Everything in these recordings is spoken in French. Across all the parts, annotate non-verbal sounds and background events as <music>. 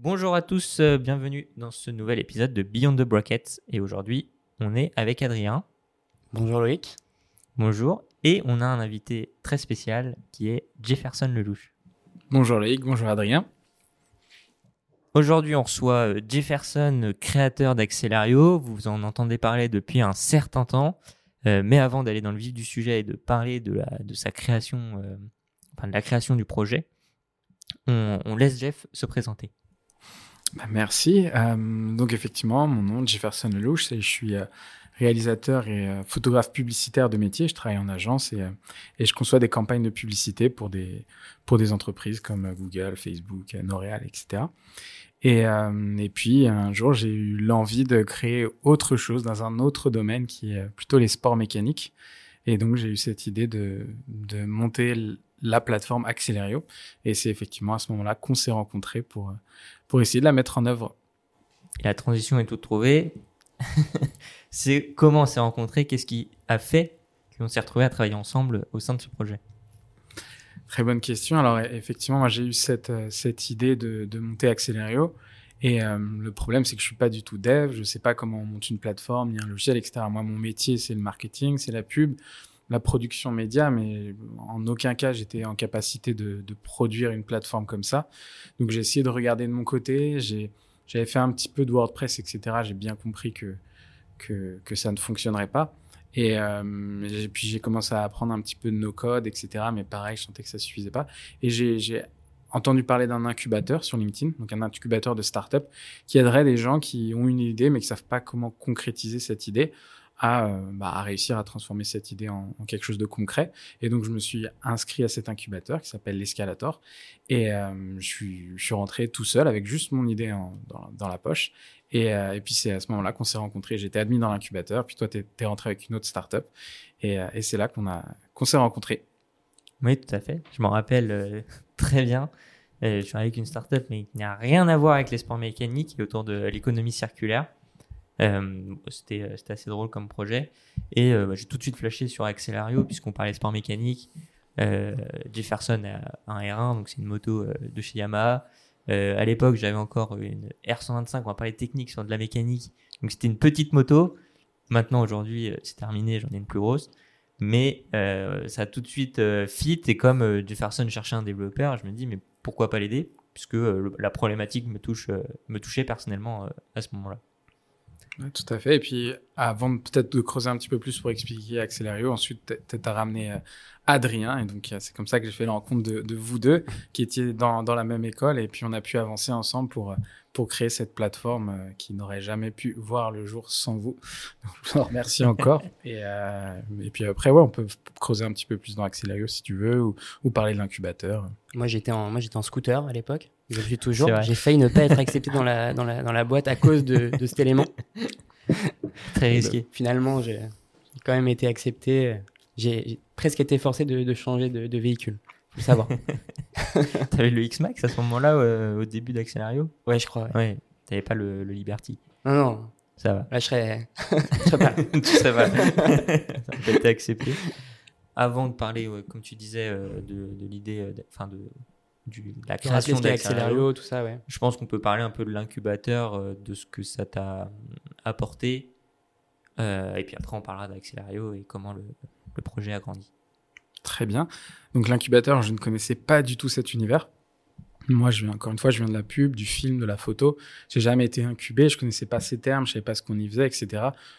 Bonjour à tous, euh, bienvenue dans ce nouvel épisode de Beyond the Brackets. Et aujourd'hui, on est avec Adrien. Bonjour Loïc. Bonjour. Et on a un invité très spécial qui est Jefferson Lelouch. Bonjour Loïc, bonjour Adrien. Aujourd'hui, on reçoit euh, Jefferson, créateur d'Accelario. Vous en entendez parler depuis un certain temps. Euh, mais avant d'aller dans le vif du sujet et de parler de, la, de sa création, euh, enfin de la création du projet, on, on laisse Jeff se présenter. Bah, merci. Euh, donc effectivement, mon nom est Jefferson Lelouch et je suis euh, réalisateur et euh, photographe publicitaire de métier. Je travaille en agence et, je conçois des campagnes de publicité pour des, entreprises comme Google, Facebook, L'Oréal, etc. Et, puis un jour, j'ai eu l'envie de créer autre chose dans un autre domaine qui est plutôt les sports mécaniques. Et donc j'ai eu cette idée de monter la plateforme Accelerio. Et c'est effectivement à ce moment-là qu'on s'est rencontrés pour, pour essayer de la mettre en œuvre. Et la transition est toute trouvée. <laughs> c'est comment on s'est rencontrés, qu'est-ce qui a fait qu'on s'est retrouvés à travailler ensemble au sein de ce projet? Très bonne question. Alors effectivement, moi j'ai eu cette, cette idée de, de monter Accelerio. Et euh, le problème, c'est que je suis pas du tout dev, je sais pas comment on monte une plateforme, ni un logiciel, etc. Moi, mon métier, c'est le marketing, c'est la pub, la production média, mais en aucun cas, j'étais en capacité de, produire une plateforme comme ça. Donc, j'ai essayé de regarder de mon côté, j'avais fait un petit peu de WordPress, etc. J'ai bien compris que, que, ça ne fonctionnerait pas. Et, euh, puis, j'ai commencé à apprendre un petit peu de no-code, etc. Mais pareil, je sentais que ça suffisait pas. Et j'ai entendu parler d'un incubateur sur LinkedIn, donc un incubateur de start-up qui aiderait des gens qui ont une idée mais qui savent pas comment concrétiser cette idée à, euh, bah, à réussir à transformer cette idée en, quelque chose de concret. Et donc je me suis inscrit à cet incubateur qui s'appelle l'Escalator et euh, je suis je suis rentré tout seul avec juste mon idée en, dans, la poche. Et, euh, et puis c'est à ce moment-là qu'on s'est rencontrés. J'étais admis dans l'incubateur, puis toi t'es es rentré avec une autre start-up et, et c'est là qu'on qu'on s'est rencontrés. Oui, tout à fait. Je m'en rappelle <laughs> très bien. Je suis avec une startup, mais qui n'a rien à voir avec les sports mécaniques et autour de l'économie circulaire. Euh, c'était c'était assez drôle comme projet. Et euh, bah, j'ai tout de suite flashé sur Accelario, puisqu'on parlait sport mécanique. Euh, Jefferson a un R1, donc c'est une moto de chez Yamaha. à l'époque, j'avais encore une R125, on va parler technique sur de la mécanique. Donc c'était une petite moto. Maintenant, aujourd'hui, c'est terminé, j'en ai une plus grosse mais euh, ça a tout de suite euh, fit et comme euh, Jefferson cherchait un développeur, je me dis mais pourquoi pas l'aider? Puisque euh, la problématique me touche me touchait personnellement à ce moment-là. Ouais, tout à fait. Et puis avant peut-être de creuser un petit peu plus pour expliquer Accelerio, ensuite tu as ramené Adrien et donc c'est comme ça que j'ai fait la rencontre de, de, vous deux qui étiez dans, dans la même école et puis on a pu avancer ensemble pour pour créer cette plateforme euh, qui n'aurait jamais pu voir le jour sans vous. <laughs> Donc, je vous en remercie encore. <laughs> Et, euh, et puis après, ouais, on peut creuser un petit peu plus dans Accelerio si tu veux, ou, ou parler de l'incubateur. Moi, j'étais en, moi, j'étais en scooter à l'époque. Je suis toujours. J'ai failli ne pas être accepté dans la, dans la, dans la boîte à cause de, de cet élément. <laughs> Très risqué. Donc, finalement, j'ai quand même été accepté. J'ai presque été forcé de, de changer de, de véhicule faut savoir. <laughs> T'avais le X-Max à ce moment-là, euh, au début d'Accelario Ouais, je crois. Ouais. ouais. T'avais pas le, le, Liberty? Non, non. Ça va. Là, je serais. <laughs> je serais pas. tu serais pas. Ça a été accepté. Avant de parler, ouais, comme tu disais, euh, de, de l'idée, enfin, de, du, de la création d'Accelario, tout ça, ouais. Je pense qu'on peut parler un peu de l'incubateur, euh, de ce que ça t'a apporté. Euh, et puis après, on parlera d'Accelario et comment le, le projet a grandi. Très bien. Donc l'incubateur, je ne connaissais pas du tout cet univers. Moi, je viens encore une fois, je viens de la pub, du film, de la photo. J'ai jamais été incubé, je connaissais pas ces termes, je savais pas ce qu'on y faisait, etc.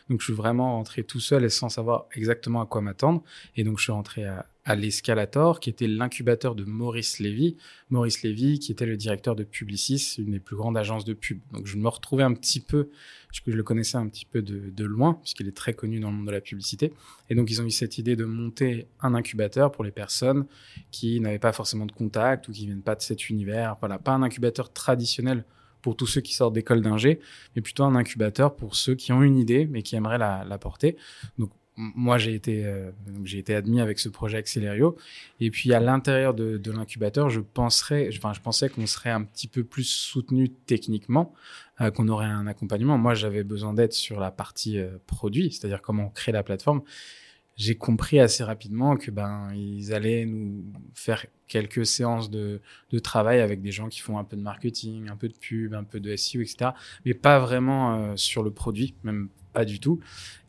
Donc je suis vraiment rentré tout seul et sans savoir exactement à quoi m'attendre. Et donc je suis rentré à, à l'Escalator, qui était l'incubateur de Maurice Lévy. Maurice Lévy, qui était le directeur de Publicis, une des plus grandes agences de pub. Donc je me retrouvais un petit peu, parce que je le connaissais un petit peu de, de loin, puisqu'il est très connu dans le monde de la publicité. Et donc ils ont eu cette idée de monter un incubateur pour les personnes qui n'avaient pas forcément de contact ou qui viennent pas de cet univers. Voilà, pas un incubateur traditionnel pour tous ceux qui sortent d'école d'ingé, mais plutôt un incubateur pour ceux qui ont une idée mais qui aimeraient la, la porter. Donc moi j'ai été euh, j'ai été admis avec ce projet Accelerio et puis à l'intérieur de, l'incubateur je enfin je pensais qu'on serait un petit peu plus soutenu techniquement euh, qu'on aurait un accompagnement moi j'avais besoin d'aide sur la partie euh, produit c'est-à-dire comment on crée la plateforme j'ai compris assez rapidement que ben ils allaient nous faire quelques séances de, de travail avec des gens qui font un peu de marketing, un peu de pub, un peu de SEO, etc. Mais pas vraiment sur le produit, même pas du tout.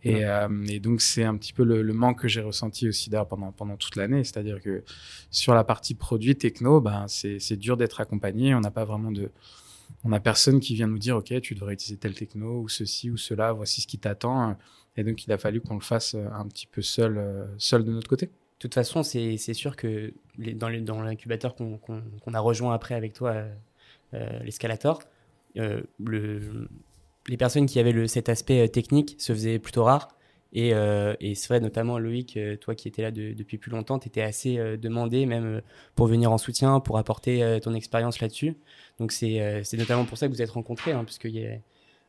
Et, euh, et donc c'est un petit peu le, le manque que j'ai ressenti aussi d'ailleurs pendant pendant toute l'année, c'est-à-dire que sur la partie produit techno, ben c'est dur d'être accompagné. On n'a pas vraiment de on a personne qui vient nous dire ok tu devrais utiliser tel techno ou ceci ou cela voici ce qui t'attend et donc, il a fallu qu'on le fasse euh, un petit peu seul, euh, seul de notre côté. De toute façon, c'est sûr que les, dans l'incubateur qu'on a rejoint après avec toi, euh, l'escalator, le, les personnes qui avaient cet aspect technique se faisaient plutôt rares. Et, et c'est vrai, notamment Loïc, toi qui étais là depuis plus longtemps, tu étais assez demandé, même pour venir en soutien, pour apporter ton expérience là-dessus. Donc c'est notamment pour ça que vous êtes rencontrés, hein, a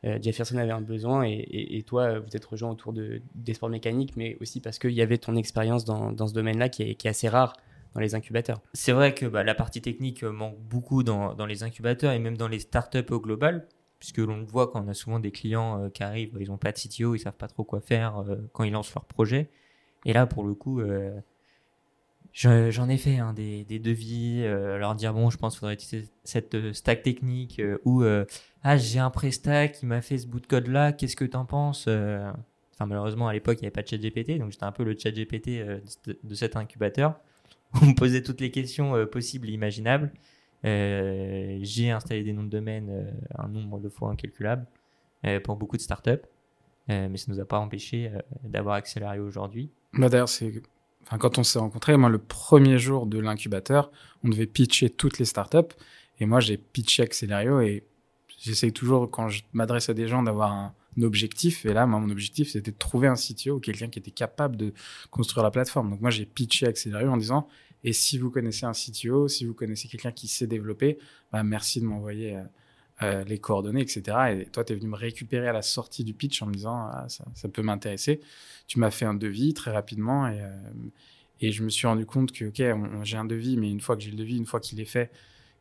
euh, Jefferson avait un besoin et, toi, vous êtes rejoint autour de, des sports mécaniques, mais aussi parce qu'il y avait ton expérience dans, ce domaine-là qui est, qui est, assez rare dans les incubateurs. C'est vrai que bah, la partie technique manque beaucoup dans, dans, les incubateurs et même dans les startups au global, puisque l'on voit quand on a souvent des clients euh, qui arrivent, ils n'ont pas de CTO, ils savent pas trop quoi faire euh, quand ils lancent leur projet. Et là, pour le coup, J'en ai fait hein, des, devis, euh, leur dire bon, je pense qu'il faudrait utiliser cette euh, stack technique euh, ou ah j'ai un presta qui m'a fait ce bout de code là, qu'est-ce que t'en penses Enfin malheureusement à l'époque il n'y avait pas de chat GPT, donc j'étais un peu le chat GPT de, de, cet incubateur. <laughs> On me posait toutes les questions possibles et imaginables. J'ai installé des noms de domaine un nombre de fois incalculable pour beaucoup de startups, mais ça ne nous a pas empêché d'avoir accéléré aujourd'hui. Bah, D'ailleurs enfin, quand on s'est rencontrés, moi, le premier jour de l'incubateur, on devait pitcher toutes les startups. Et moi, j'ai pitché Accelerio et j'essaye toujours, quand je m'adresse à des gens, d'avoir un, objectif. Et là, moi, mon objectif, c'était de trouver un CTO ou quelqu'un qui était capable de construire la plateforme. Donc, moi, j'ai pitché Accelerio en disant, et si vous connaissez un CTO, si vous connaissez quelqu'un qui sait développer, bah, merci de m'envoyer euh, euh, les coordonnées, etc. Et toi, tu es venu me récupérer à la sortie du pitch en me disant ah, ça, ça, peut m'intéresser. Tu m'as fait un devis très rapidement et, euh, et je me suis rendu compte que, OK, j'ai un devis, mais une fois que j'ai le devis, une fois qu'il est fait,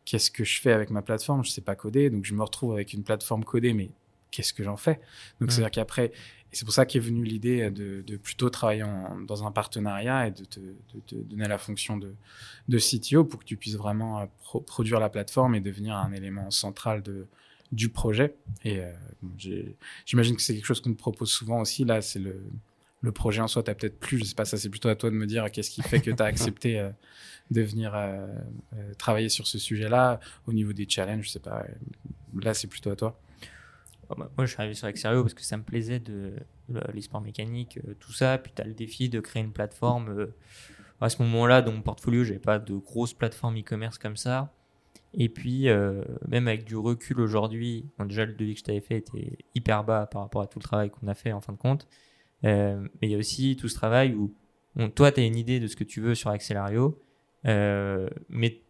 qu'est-ce que je fais avec ma plateforme? Je sais pas coder, donc je me retrouve avec une plateforme codée, mais qu'est-ce que j'en fais? Donc, c'est-à-dire qu'après, et c'est pour ça qu'est venue l'idée de, de, plutôt travailler dans un partenariat et de te, de donner la fonction de, de, CTO pour que tu puisses vraiment euh, produire la plateforme et devenir un élément central de, du projet. Et euh, j'imagine que c'est quelque chose qu'on te propose souvent aussi. Là, c'est le, le projet en soi, tu peut-être plus, je sais pas, ça c'est plutôt à toi de me dire qu'est-ce qui fait que tu as <laughs> accepté euh, de venir travailler sur ce sujet-là au niveau des challenges, je sais pas. Là, c'est plutôt à toi. Moi, je suis arrivé sur Exerio parce que ça me plaisait de, les sports mécaniques, euh, tout ça. Puis tu as le défi de créer une plateforme. Euh, à ce moment-là, dans mon portfolio, j'avais pas de grosses plateformes e-commerce comme ça. Et puis, euh, même avec du recul aujourd'hui, déjà le devis que je t'avais fait était hyper bas par rapport à tout le travail qu'on a fait en fin de compte. mais il y a aussi tout ce travail où toi, tu as une idée de ce que tu veux sur Accelerio, mais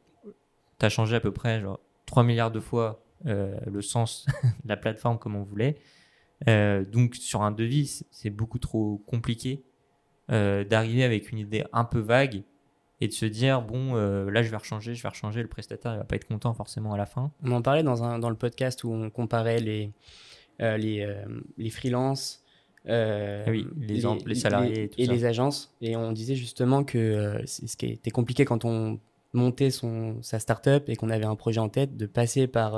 tu as changé à peu près genre, 3 milliards de fois le sens <laughs> de la plateforme comme on voulait. Euh, donc sur un devis, c'est beaucoup trop compliqué euh, d'arriver avec une idée un peu vague et de se dire bon là je vais rechanger, je vais rechanger, le prestataire il va pas être content forcément à la fin. On en parlait dans, un, dans le podcast où on comparait les les, les freelances, ah oui, les, les, salariés et, les agences et on disait justement que ce qui était compliqué quand on montait son sa startup et qu'on avait un projet en tête de passer par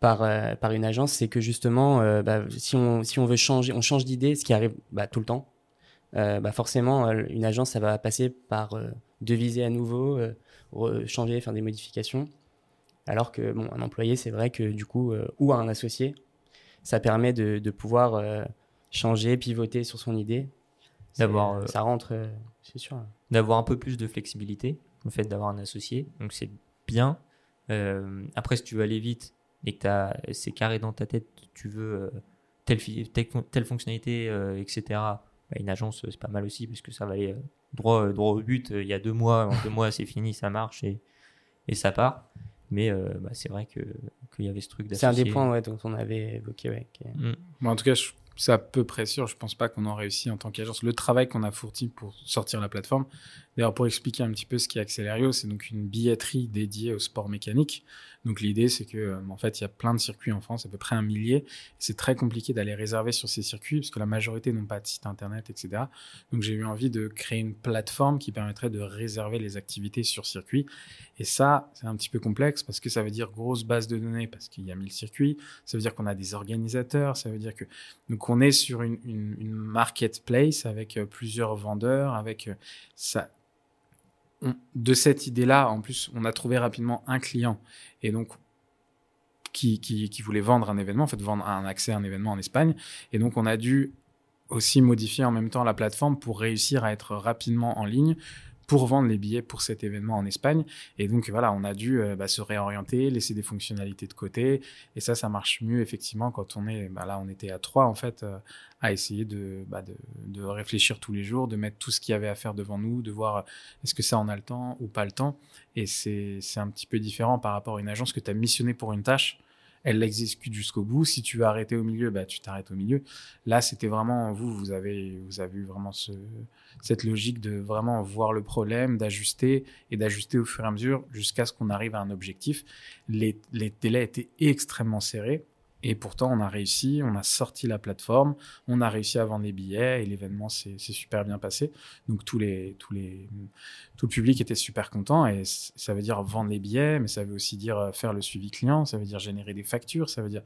par, euh, par une agence, c'est que justement, euh, bah, si, on, si on veut changer, on change d'idée, ce qui arrive bah, tout le temps, euh, bah, forcément, une agence, ça va passer par deviser à nouveau, changer, faire des modifications. Alors que bon, un employé, c'est vrai que du coup, ou un associé, ça permet de, de pouvoir changer, pivoter sur son idée. D'avoir, ça rentre, c'est sûr. D'avoir un peu plus de flexibilité, le fait d'avoir un associé, donc c'est bien. après, si tu veux aller vite, et que c'est carré dans ta tête, tu veux euh, telle, telle, fonctionnalité, euh, etc. Bah, une agence, c'est pas mal aussi parce que ça va aller euh, droit, droit au but. Il y a deux mois, en deux mois, c'est fini, ça marche et, et ça part. Mais bah, c'est vrai qu'il y avait ce truc C'est un des points ouais, dont on avait évoqué. Ouais, mm. en tout cas, je c'est à peu près sûr. Je pense pas qu'on a réussi en tant qu'agence. Le travail qu'on a fourni pour sortir la plateforme. D'ailleurs, pour expliquer un petit peu ce qu'est Accelerio, c'est donc une billetterie dédiée au sport mécanique. Donc l'idée, c'est que euh, en fait, il y a plein de circuits en France, à peu près un millier. C'est très compliqué d'aller réserver sur ces circuits parce que la majorité n'ont pas de site internet, etc. Donc j'ai eu envie de créer une plateforme qui permettrait de réserver les activités sur circuit. Et ça, c'est un petit peu complexe parce que ça veut dire grosse base de données parce qu'il y a 1000 circuits. Ça veut dire qu'on a des organisateurs. Ça veut dire que on est sur une, marketplace avec euh, plusieurs vendeurs, avec euh, ça de cette idée-là, en plus, on a trouvé rapidement un client et donc qui, qui, voulait vendre un événement, en fait, vendre un accès à un événement en Espagne. Et donc, on a dû aussi modifier en même temps la plateforme pour réussir à être rapidement en ligne pour vendre les billets pour cet événement en Espagne. Et donc voilà, on a dû euh, bah, se réorienter, laisser des fonctionnalités de côté. Et ça, ça marche mieux effectivement quand on est, bah, là, on était à trois en fait, euh, à essayer bah, de, de, réfléchir tous les jours, de mettre tout ce qu'il y avait à faire devant nous, de voir euh, est-ce que ça en a le temps ou pas le temps. Et c'est un petit peu différent par rapport à une agence que tu as missionnée pour une tâche elle l'exécute jusqu'au bout. Si tu veux arrêter au milieu, bah, tu t'arrêtes au milieu. Là, c'était vraiment, vous, vous avez, vous avez eu vraiment ce, cette logique de vraiment voir le problème, d'ajuster et d'ajuster au fur et à mesure jusqu'à ce qu'on arrive à un objectif. Les, les délais étaient extrêmement serrés. Et pourtant, on a réussi, on a sorti la plateforme, on a réussi à vendre les billets et l'événement s'est super bien passé. Donc tout le public était super content et ça veut dire vendre les billets, mais ça veut aussi dire euh, faire le suivi client, ça veut dire générer des factures, ça veut dire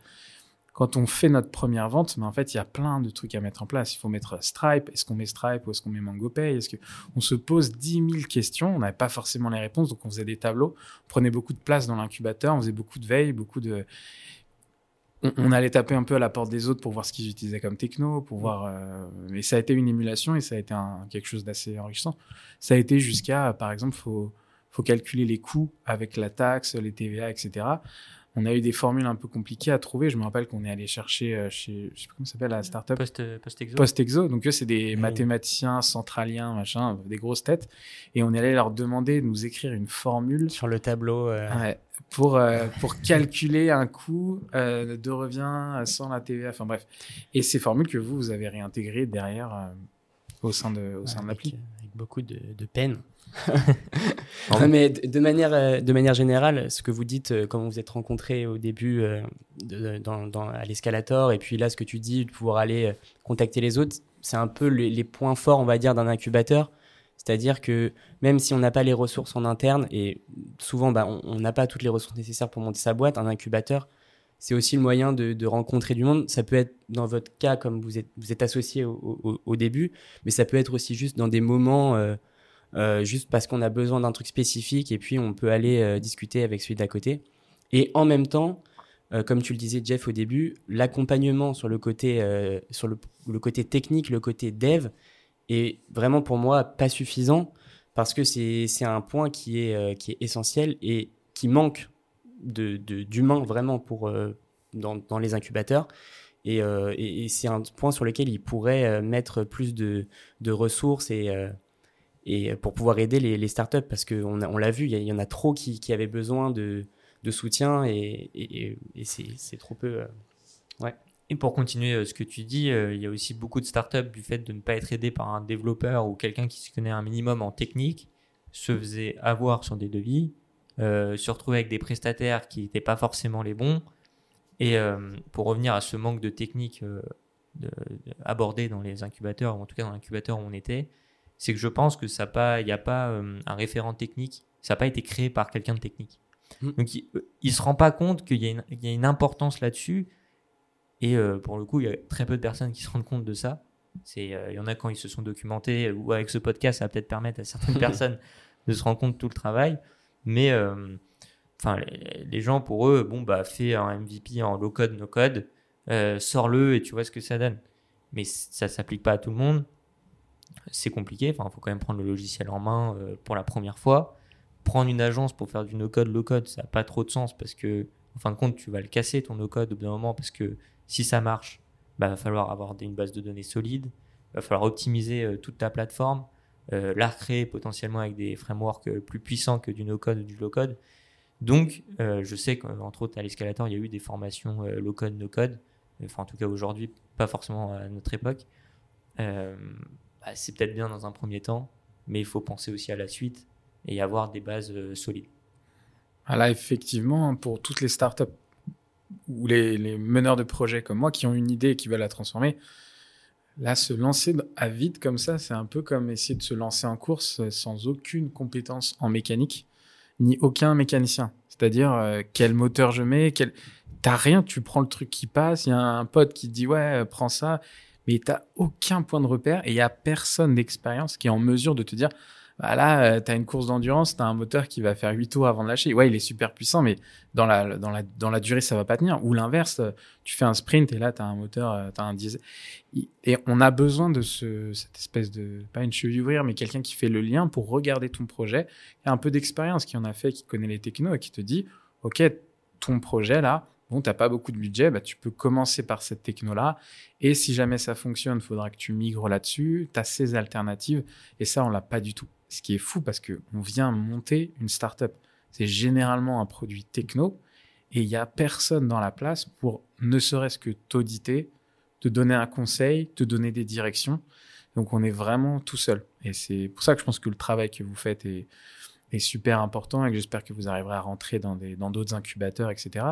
quand on fait notre première vente, mais en fait, il y a plein de trucs à mettre en place. Il faut mettre Stripe. Est-ce qu'on met Stripe ou est-ce qu'on met MangoPay? Est-ce que on se pose 10 000 questions? On n'avait pas forcément les réponses, donc on faisait des tableaux. On prenait beaucoup de place dans l'incubateur, on faisait beaucoup de veille, beaucoup de on, allait taper un peu à la porte des autres pour voir ce qu'ils utilisaient comme techno, pour voir. Euh, mais ça a été une émulation et ça a été quelque chose d'assez enrichissant. Ça a été jusqu'à, par exemple, faut faut calculer les coûts avec la taxe, les TVA, etc on a eu des formules un peu compliquées à trouver. Je me rappelle qu'on est allé chercher euh, chez, je sais pas comment ça s'appelle, la startup. Post-Exo. Post-Exo. Donc, eux, c'est des mathématiciens centraliens, machin, des grosses têtes. Et on est allé leur demander de nous écrire une formule. Sur le tableau. Euh. pour, euh, pour calculer un coût de revient sans la TVA. Enfin, bref. Et ces formules que vous, vous avez réintégrées derrière au sein de, au sein de l'appli. Avec beaucoup de, de peine. <laughs> mais de, manière, euh, de manière générale, ce que vous dites, euh, quand vous vous êtes rencontrés au début euh, dans, à l'escalator, et puis là, ce que tu dis, de pouvoir aller contacter les autres, c'est un peu les, points forts, on va dire, d'un incubateur. C'est-à-dire que même si on n'a pas les ressources en interne, et souvent, bah, on n'a pas toutes les ressources nécessaires pour monter sa boîte, un incubateur, c'est aussi le moyen de, rencontrer du monde. Ça peut être dans votre cas, comme vous êtes, associé au, début, mais ça peut être aussi juste dans des moments euh, juste parce qu'on a besoin d'un truc spécifique et puis on peut aller euh, discuter avec celui d'à côté. Et en même temps, euh, comme tu le disais Jeff au début, l'accompagnement sur le côté sur le, côté technique, le côté dev est vraiment pour moi pas suffisant parce que c'est un point qui est qui est essentiel et qui manque de vraiment pour dans, dans, les incubateurs. Et, et, c'est un point sur lequel ils pourraient mettre plus de, de ressources et, et pour pouvoir aider les, startups parce qu'on on l'a vu, il y, en a trop qui, avaient besoin de, soutien et, et, c'est trop peu. Euh, ouais. Et pour continuer euh, ce que tu dis, euh, il y a aussi beaucoup de startups du fait de ne pas être aidé par un développeur ou quelqu'un qui se connaît un minimum en technique, se faisait avoir sur des devis, se retrouver avec des prestataires qui n'étaient pas forcément les bons. Et pour revenir à ce manque de technique de, abordé dans les incubateurs, ou en tout cas dans l'incubateur où on était, c'est que je pense que ça pas, il n'y a pas euh, un référent technique, ça n'a pas été créé par quelqu'un de technique. Mm. Donc il, ne se rend pas compte qu'il y, y, a une importance là-dessus. Et euh, pour le coup, il y a très peu de personnes qui se rendent compte de ça. C'est, euh, il y en a quand ils se sont documentés, ou avec ce podcast, ça va peut-être permettre à certaines <laughs> personnes de se rendre compte de tout le travail. Mais enfin, les, gens, pour eux, bon, bah, fais un MVP en low code, no code, sors-le et tu vois ce que ça donne. Mais ça s'applique pas à tout le monde c'est compliqué. Enfin, faut quand même prendre le logiciel en main euh, pour la première fois. Prendre une agence pour faire du no-code, low-code, ça n'a pas trop de sens parce que, en fin de compte, tu vas le casser ton no-code au bout d'un moment parce que si ça marche, bah, va falloir avoir une base de données solide, va falloir optimiser euh, toute ta plateforme, euh, la potentiellement avec des frameworks plus puissants que du no-code ou du low-code. Donc, je sais qu'entre autres, à l'escalator, il y a eu des formations low-code, no-code. enfin en tout cas aujourd'hui, pas forcément à notre époque, euh, bah, c'est peut-être bien dans un premier temps, mais il faut penser aussi à la suite et avoir des bases euh, solides. Ah là, effectivement, pour toutes les startups ou les, les meneurs de projets comme moi qui ont une idée et qui veulent la transformer, là, se lancer à vide comme ça, c'est un peu comme essayer de se lancer en course sans aucune compétence en mécanique, ni aucun mécanicien. C'est-à-dire, euh, quel moteur je mets, quel... T'as rien, tu prends le truc qui passe, il y a un pote qui te dit, ouais, prends ça, mais t'as aucun point de repère et il y a personne d'expérience qui est en mesure de te dire, bah là, euh, tu as une course d'endurance, tu as un moteur qui va faire 8 tours avant de lâcher. Ouais, il est super puissant, mais dans la, dans la, dans la durée, ça va pas tenir. Ou l'inverse, euh, tu fais un sprint et là, tu as un moteur, euh, tu as un diesel. Et on a besoin de ce, cette espèce de, pas une cheville ouvrière, mais quelqu'un qui fait le lien pour regarder ton projet, qui a un peu d'expérience, qui en a fait, qui connaît les technos et qui te dit, OK, ton projet là, bon, t'as pas beaucoup de budget, bah, tu peux commencer par cette techno-là. Et si jamais ça fonctionne, il faudra que tu migres là-dessus. Tu as ces alternatives. Et ça, on l'a pas du tout ce qui est fou parce que on vient monter une startup. C'est généralement un produit techno et il n'y a personne dans la place pour ne serait-ce que t'auditer, te donner un conseil, te donner des directions. Donc on est vraiment tout seul. Et c'est pour ça que je pense que le travail que vous faites est, super important et que j'espère que vous arriverez à rentrer dans d'autres incubateurs, etc.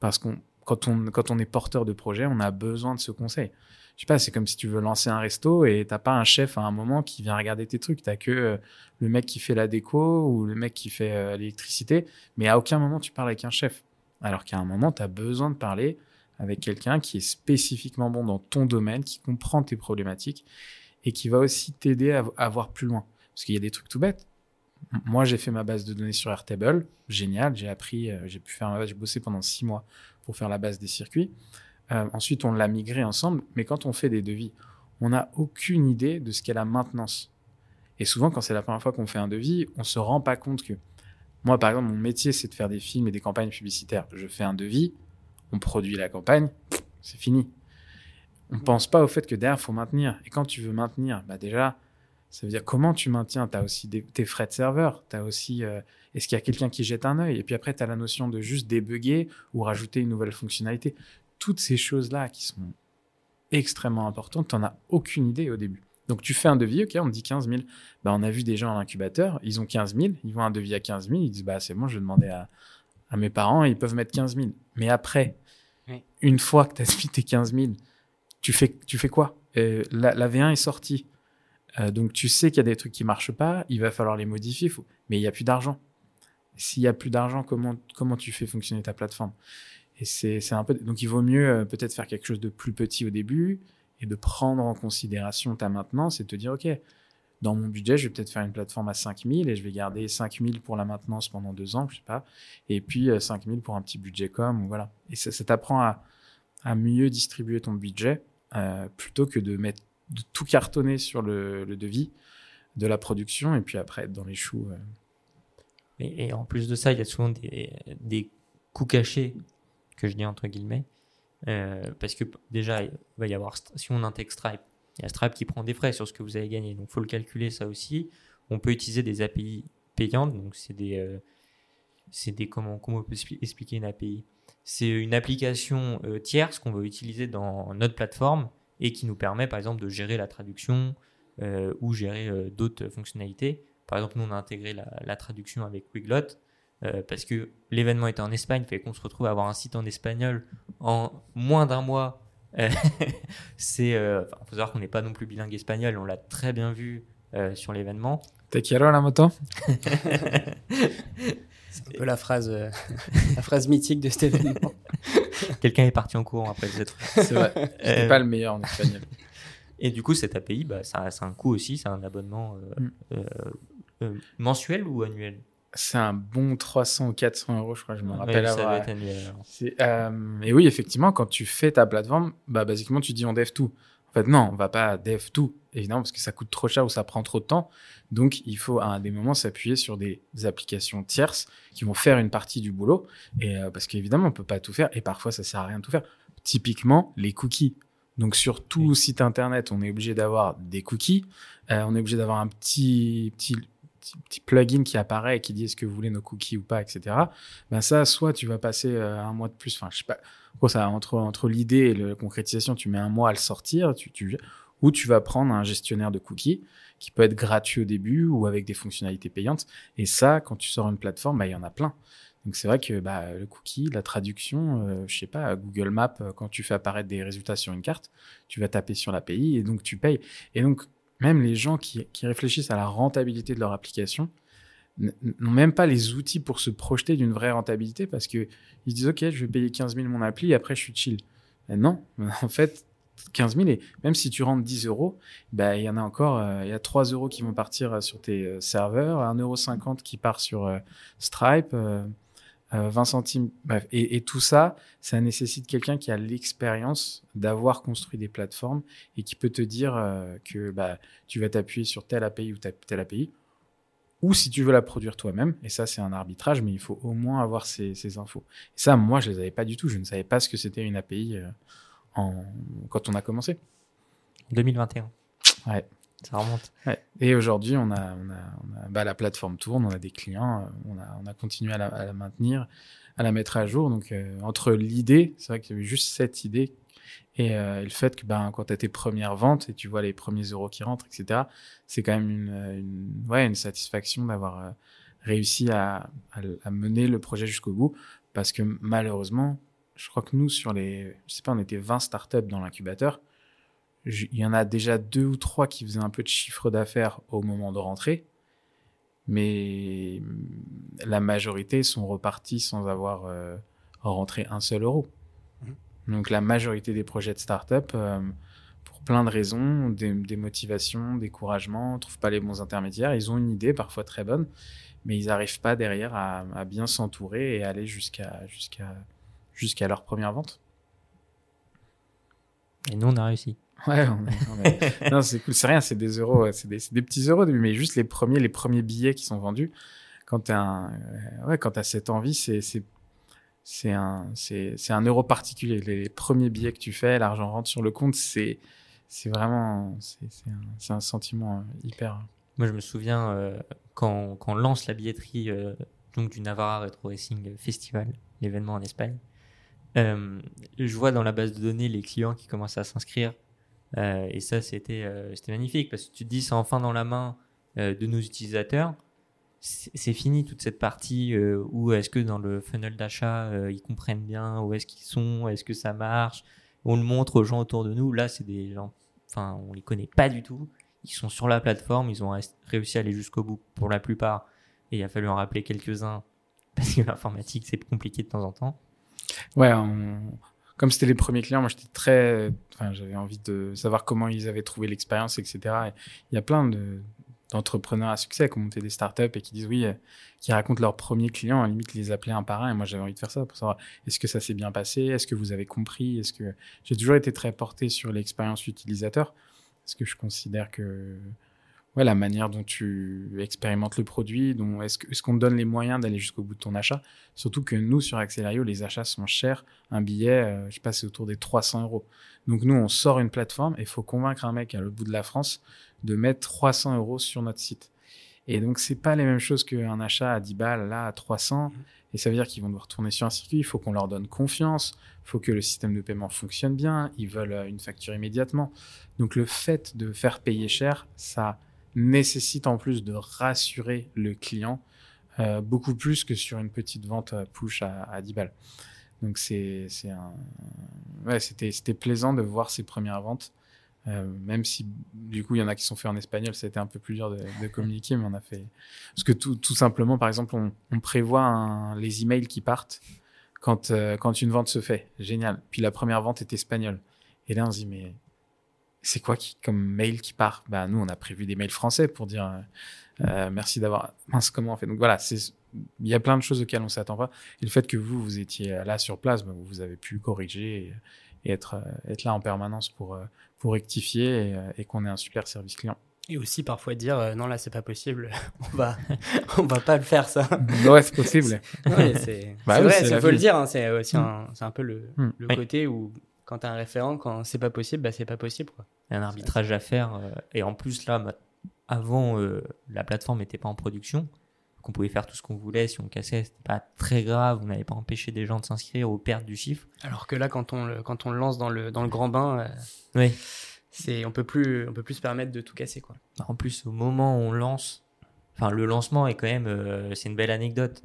Parce qu'on quand on quand on est porteur de projet, on a besoin de ce conseil je sais pas, c'est comme si tu veux lancer un resto et t'as pas un chef à un moment qui vient regarder tes trucs. T'as que euh, le mec qui fait la déco ou le mec qui fait euh, l'électricité, mais à aucun moment tu parles avec un chef. Alors qu'à un moment, tu as besoin de parler avec quelqu'un qui est spécifiquement bon dans ton domaine, qui comprend tes problématiques et qui va aussi t'aider à, voir plus loin. Parce qu'il y a des trucs tout bêtes. Moi, j'ai fait ma base de données sur Airtable, génial. J'ai appris, euh, j'ai pu faire ma base, j'ai bossé pendant six mois pour faire la base des circuits. Euh, ensuite, on l'a migré ensemble, mais quand on fait des devis, on n'a aucune idée de ce qu'est la maintenance. Et souvent, quand c'est la première fois qu'on fait un devis, on se rend pas compte que moi, par exemple, mon métier, c'est de faire des films et des campagnes publicitaires. Je fais un devis, on produit la campagne, c'est fini. On pense pas au fait que derrière, faut maintenir. Et quand tu veux maintenir, bah déjà, ça veut dire comment tu maintiens? Tu as aussi des, tes frais de serveur. Aussi, euh, est-ce qu'il y a quelqu'un qui jette un œil? Et puis après, tu as la notion de juste débugger ou rajouter une nouvelle fonctionnalité toutes ces choses-là qui sont extrêmement importantes, tu n'en as aucune idée au début. Donc tu fais un devis, ok, on te dit 15 000. Bah, on a vu des gens à l'incubateur, ils ont 15 000, ils vont un devis à 15 000, ils disent bah c'est bon, je vais demander à, à, mes parents, ils peuvent mettre 15 000. Mais après, oui. une fois que tu as <laughs> mis tes 15 000, tu fais, tu fais quoi? Euh, la, la, V1 est sortie. Euh, donc tu sais qu'il y a des trucs qui marchent pas, il va falloir les modifier, faut... mais il n'y a plus d'argent. S'il n'y a plus d'argent, comment, comment tu fais fonctionner ta plateforme? Et c'est donc il vaut mieux euh, peut-être faire quelque chose de plus petit au début et de prendre en considération ta maintenance et te dire ok dans mon budget je vais peut-être faire une plateforme à 5000 et je vais garder 5000 pour la maintenance pendant deux ans je sais pas et puis 5000 euh, pour un petit budget com voilà. Et ça, t'apprend à, mieux distribuer ton budget euh, plutôt que de mettre de tout cartonner sur le, devis de la production et puis après être dans les choux et, et, en plus de ça il y a souvent des, des coûts cachés que je dis entre guillemets, euh, parce que déjà, il va y avoir, si on intègre Stripe, il y a Stripe qui prend des frais sur ce que vous avez gagné, donc il faut le calculer ça aussi. On peut utiliser des API payantes, donc c'est des, euh, c'est des comment, comment on peut expliquer une API C'est une application euh, tierce qu'on va utiliser dans notre plateforme et qui nous permet par exemple de gérer la traduction ou gérer d'autres fonctionnalités. Par exemple, nous on a intégré la, la traduction avec Wiglot euh, parce que l'événement était en Espagne, fait qu'on se retrouve à avoir un site en espagnol en moins d'un mois. <laughs> C'est, euh, faut savoir qu'on n'est pas non plus bilingue espagnol, on l'a très bien vu euh, sur l'événement. Te quiero la moto. <laughs> c'est un peu la phrase, la phrase mythique de cet <laughs> événement. Quelqu'un est parti en courant après le C'est vrai. C'est pas le meilleur en espagnol. Et du coup, cette API, bah, ça, ça a un coût aussi, c'est un abonnement mm. mensuel ou annuel? C'est un bon 300 ou 400 euros, je crois, je me rappelle avoir. Euh, et oui, effectivement, quand tu fais ta plateforme, bah, basiquement, tu dis on dev tout. En fait, non, on va pas dev tout, évidemment, parce que ça coûte trop cher ou ça prend trop de temps. Donc, il faut à des moments s'appuyer sur des applications tierces qui vont faire une partie du boulot. Et euh, parce qu'évidemment, on peut pas tout faire. Et parfois, ça sert à rien de tout faire. Typiquement, les cookies. Donc, sur tout oui. site internet, on est obligé d'avoir des cookies. Euh, on est obligé d'avoir un petit, petit petit, plugin qui apparaît et qui dit est-ce que vous voulez nos cookies ou pas, etc. Ben ça, soit tu vas passer euh, un mois de plus, enfin, je sais pas, ça, entre, entre l'idée et la concrétisation, tu mets un mois à le sortir, tu, ou tu vas prendre un gestionnaire de cookies qui peut être gratuit au début ou avec des fonctionnalités payantes. Et ça, quand tu sors une plateforme, bah, il y en a plein. Donc c'est vrai que bah, le cookie, la traduction, euh, je sais pas, Google Maps, euh, quand tu fais apparaître des résultats sur une carte, tu vas taper sur l'API et donc tu payes. Et donc même les gens qui, réfléchissent à la rentabilité de leur application n'ont même pas les outils pour se projeter d'une vraie rentabilité parce que ils disent ok je vais payer 15 000 mon appli et après je suis chill. non, <laughs> en fait 15 000 et même si tu rentres 10 euros, bah, il y en a encore, euh, il y a 3 euros qui vont partir sur tes serveurs, 1,50 euro qui part sur Stripe, 20 euh, centimes, bref. Et, tout ça, ça nécessite quelqu'un qui a l'expérience d'avoir construit des plateformes et qui peut te dire euh, que bah, tu vas t'appuyer sur telle API ou telle API, ou si tu veux la produire toi-même. Et ça, c'est un arbitrage, mais il faut au moins avoir ces, infos. Et ça, moi, je les avais pas du tout. Je ne savais pas ce que c'était une API euh, en... quand on a commencé. 2021. Ouais. Ça remonte. Et aujourd'hui, on a, bah, la plateforme tourne, on a des clients, euh, on a, on a continué à la, maintenir, à la mettre à jour. Donc, euh, entre l'idée, c'est vrai qu'il y avait juste cette idée, et, euh, le fait que ben, quand tu as tes premières ventes et tu vois les premiers euros qui rentrent, etc., c'est quand même une satisfaction d'avoir réussi à, à, mener le projet jusqu'au bout. Parce que malheureusement, je crois que nous, sur les, je sais pas, on était 20 startups dans l'incubateur il y en a déjà deux ou trois qui faisaient un peu de chiffre d'affaires au moment de rentrer, mais la majorité sont repartis sans avoir euh, rentré un seul euro. Mmh. Donc la majorité des projets de start-up, euh, pour plein de raisons, des, motivations, découragement, ne trouvent pas les bons intermédiaires. Ils ont une idée, parfois très bonne, mais ils n'arrivent pas derrière à, à bien s'entourer et aller jusqu'à jusqu'à jusqu'à leur première vente. Et nous, on a réussi. <laughs> Ouais, <laughs> non, c'est cool. C'est rien, c'est des euros, c'est des, des, petits euros, mais juste les premiers, les premiers billets qui sont vendus. Quand un, euh, ouais, quand as cette envie, c'est, c'est, c'est un, c'est, c'est un euro particulier. Les premiers billets que tu fais, l'argent rentre sur le compte, c'est, c'est vraiment, c'est, un, un sentiment euh, hyper. Moi, je me souviens euh, quand, quand on lance la billetterie donc du Navarra Retro Racing Festival, l'événement en Espagne. je vois dans la base de données les clients qui commencent à s'inscrire euh, et ça, c'était euh, c'était magnifique parce que tu te dis, c'est enfin dans la main euh, de nos utilisateurs. C'est fini toute cette partie où est-ce que dans le funnel d'achat, ils comprennent bien où est-ce qu'ils sont, est-ce que ça marche. On le montre aux gens autour de nous. Là, c'est des gens, enfin, on les connaît pas du tout. Ils sont sur la plateforme, ils ont réussi à aller jusqu'au bout pour la plupart. Et il a fallu en rappeler quelques-uns parce que l'informatique, c'est compliqué de temps en temps. Ouais, on, comme c'était les premiers clients, moi j'étais très, enfin, j'avais envie de savoir comment ils avaient trouvé l'expérience, etc. il y a plein de, d'entrepreneurs à succès qui ont monté des startups et qui disent oui, euh, qui racontent leurs premiers clients, à limite les appeler un par un. Et moi j'avais envie de faire ça pour savoir est-ce que ça s'est bien passé, est-ce que vous avez compris, est-ce que j'ai toujours été très porté sur l'expérience utilisateur, parce que je considère que ouais, la manière dont tu expérimentes le produit, dont est-ce qu'on te donne les moyens d'aller jusqu'au bout de ton achat? Surtout que nous, sur Accelerio, les achats sont chers. Un billet, euh, je passe autour des 300 euros. Donc nous, on sort une plateforme et il faut convaincre un mec à l'autre bout de la France de mettre 300 euros sur notre site. Et donc, c'est pas les mêmes choses qu'un achat à 10 balles, là, à 300. Et ça veut dire qu'ils vont devoir tourner sur un circuit. Il faut qu'on leur donne confiance. Il faut que le système de paiement fonctionne bien. Ils veulent euh, une facture immédiatement. Donc, le fait de faire payer cher, ça nécessite en plus de rassurer le client euh, beaucoup plus que sur une petite vente push à, à 10 balles. Donc c'est un ouais c'était plaisant de voir ces premières ventes. Euh, même si du coup il y en a qui sont faits en espagnol, c'était un peu plus dur de, communiquer, mais on a fait parce que tout, tout simplement, par exemple, on, prévoit les emails qui partent quand euh, quand une vente se fait, génial. Puis la première vente est espagnole, et là on se dit mais c'est quoi qui, comme mail qui part? Bah nous, on a prévu des mails français pour dire euh, euh, merci d'avoir. Mince, comment on fait? Donc voilà, il y a plein de choses auxquelles on s'attend pas. Et le fait que vous, vous étiez là sur place, bah, vous avez pu corriger et, être, euh, être là en permanence pour, pour rectifier et, qu'on ait un super service client. Et aussi parfois dire non là c'est pas possible, <laughs> on va <laughs> on va pas le faire ça. Ouais c'est possible. <laughs> c'est bah vrai, il faut le dire. Hein, c'est aussi un, c'est un peu le, le côté où quand tu as un référent, quand c'est pas possible, bah c'est pas possible. Quoi. Il y a un arbitrage à faire. Euh, et en plus, là, avant, euh, la plateforme n'était pas en production. qu'on pouvait faire tout ce qu'on voulait. Si on cassait, c'était pas très grave. On n'avait pas empêché des gens de s'inscrire ou perdre du chiffre. Alors que là, quand on le, quand on le lance dans le, dans le grand bain, euh, Oui. c'est, on peut plus, on peut plus se permettre de tout casser, quoi. En plus, au moment où on lance, enfin, le lancement est quand même, euh, c'est une belle anecdote.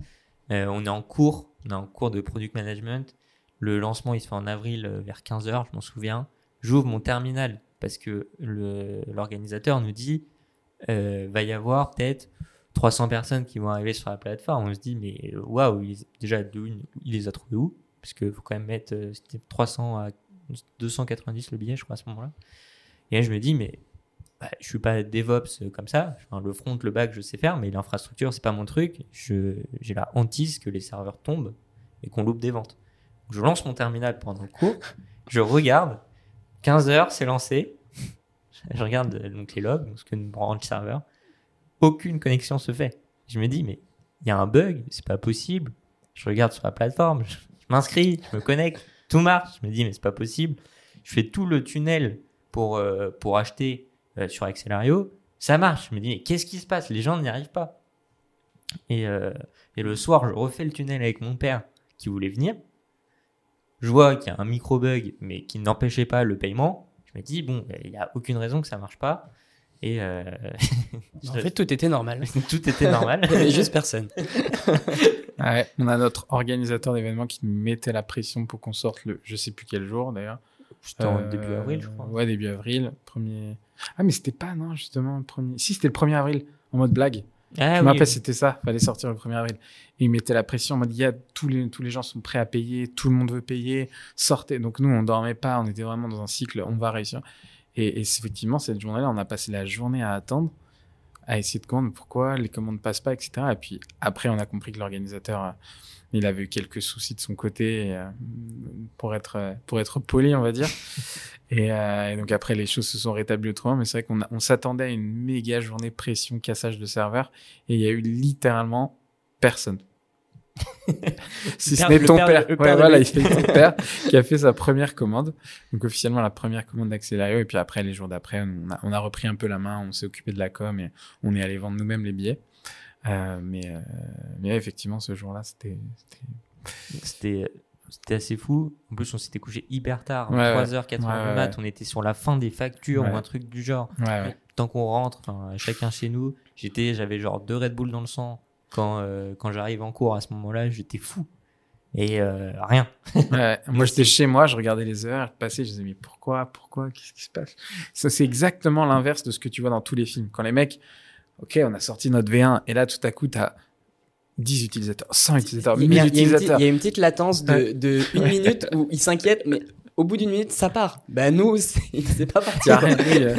Euh, on est en cours, on est en cours de product management. Le lancement, il se fait en avril euh, vers 15h, je m'en souviens. J'ouvre mon terminal parce que l'organisateur nous dit, euh, va y avoir peut-être 300 personnes qui vont arriver sur la plateforme. On se dit, mais euh, waouh, déjà, il les a trouvés où? Parce qu'il faut quand même mettre, euh, c'était 300 à 290 le billet, je crois, à ce moment-là. Et je me dis, mais bah, je suis pas DevOps comme ça. Le front, le back, je sais faire, mais l'infrastructure, c'est pas mon truc. J'ai la hantise que les serveurs tombent et qu'on loupe des ventes. Je lance mon terminal pendant le cours, je regarde, 15 heures, c'est lancé. Je regarde euh, donc les logs, ce que nous rend le serveur. Aucune connexion se fait. Je me dis, mais il y a un bug, c'est pas possible. Je regarde sur la plateforme, je, m'inscris, je me connecte, tout marche. Je me dis, mais c'est pas possible. Je fais tout le tunnel pour, euh, pour acheter euh, sur Accellario, ça marche. Je me dis, mais qu'est-ce qui se passe? Les gens n'y arrivent pas. Et, et le soir, je refais le tunnel avec mon père qui voulait venir. Je vois qu'il y a un micro-bug, mais qui n'empêchait pas le paiement. Je me dis, bon, il n'y a aucune raison que ça marche pas. Et euh, <laughs> En fait, tout était normal. <laughs> tout était normal. Il y avait juste personne. <laughs> Ouais, on a notre organisateur d'événements qui nous mettait la pression pour qu'on sorte le, je sais plus quel jour d'ailleurs. C'était en Euh, début avril, je crois. Ouais, début avril, premier. Ah mais c'était pas non justement premier. Si c'était le 1er avril en mode blague. Ah je oui, me rappelle oui. c'était ça, fallait sortir le 1er avril. Et il mettait la pression en mode il y a tous les tous les gens sont prêts à payer, tout le monde veut payer, sortez. Donc nous on dormait pas, on était vraiment dans un cycle, on va réussir. Et, et effectivement cette journée-là, on a passé la journée à attendre, à essayer de comprendre pourquoi les commandes passent pas, etc. Et puis après on a compris que l'organisateur euh, il avait eu quelques soucis de son côté, euh, pour être euh, pour être poli, on va dire. <laughs> Et, euh, et donc après, les choses se sont rétablies autrement, mais c'est vrai qu'on on s'attendait à une méga journée pression, cassage de serveur, et il y a eu littéralement personne. <laughs> si ce n'est ton père- père, ouais, père voilà, il ton <laughs> père qui a fait sa première commande. Donc officiellement la première commande d'Accelerio, et puis après les jours d'après, on a, on a repris un peu la main, on s'est occupé de la com et on est allé vendre nous-mêmes les billets. Euh, mais, euh, mais effectivement, ce jour-là, c'était c'était- assez fou. En plus, on s'était couché hyper tard, Ouais, 3h, 4h Ouais, du ouais, mat. On était sur la fin des factures Ouais. ou un truc du genre. ouais, ouais. Tant qu'on rentre, chacun chez nous, j'étais, j'avais genre deux Red Bull dans le sang. Quand, euh, quand j'arrive en cours à ce moment-là, j'étais fou. Et euh, rien. <laughs> Ouais, moi, j'étais chez moi, je regardais les heures passer, je disais, mais pourquoi, pourquoi, qu'est-ce qui se passe? Ça, c'est exactement l'inverse de ce que tu vois dans tous les films. Quand les mecs, ok, on a sorti notre V1, et là, tout à coup, t'as 10 utilisateurs, 100 utilisateurs, Il y, 1000 a, il y a une petite, utilisateurs. il y a une petite latence de, de une minute où ils s'inquiètent, mais au bout d'une minute, ça part. Bah nous, <laughs> <laughs> c'est c'est pas parti. Euh,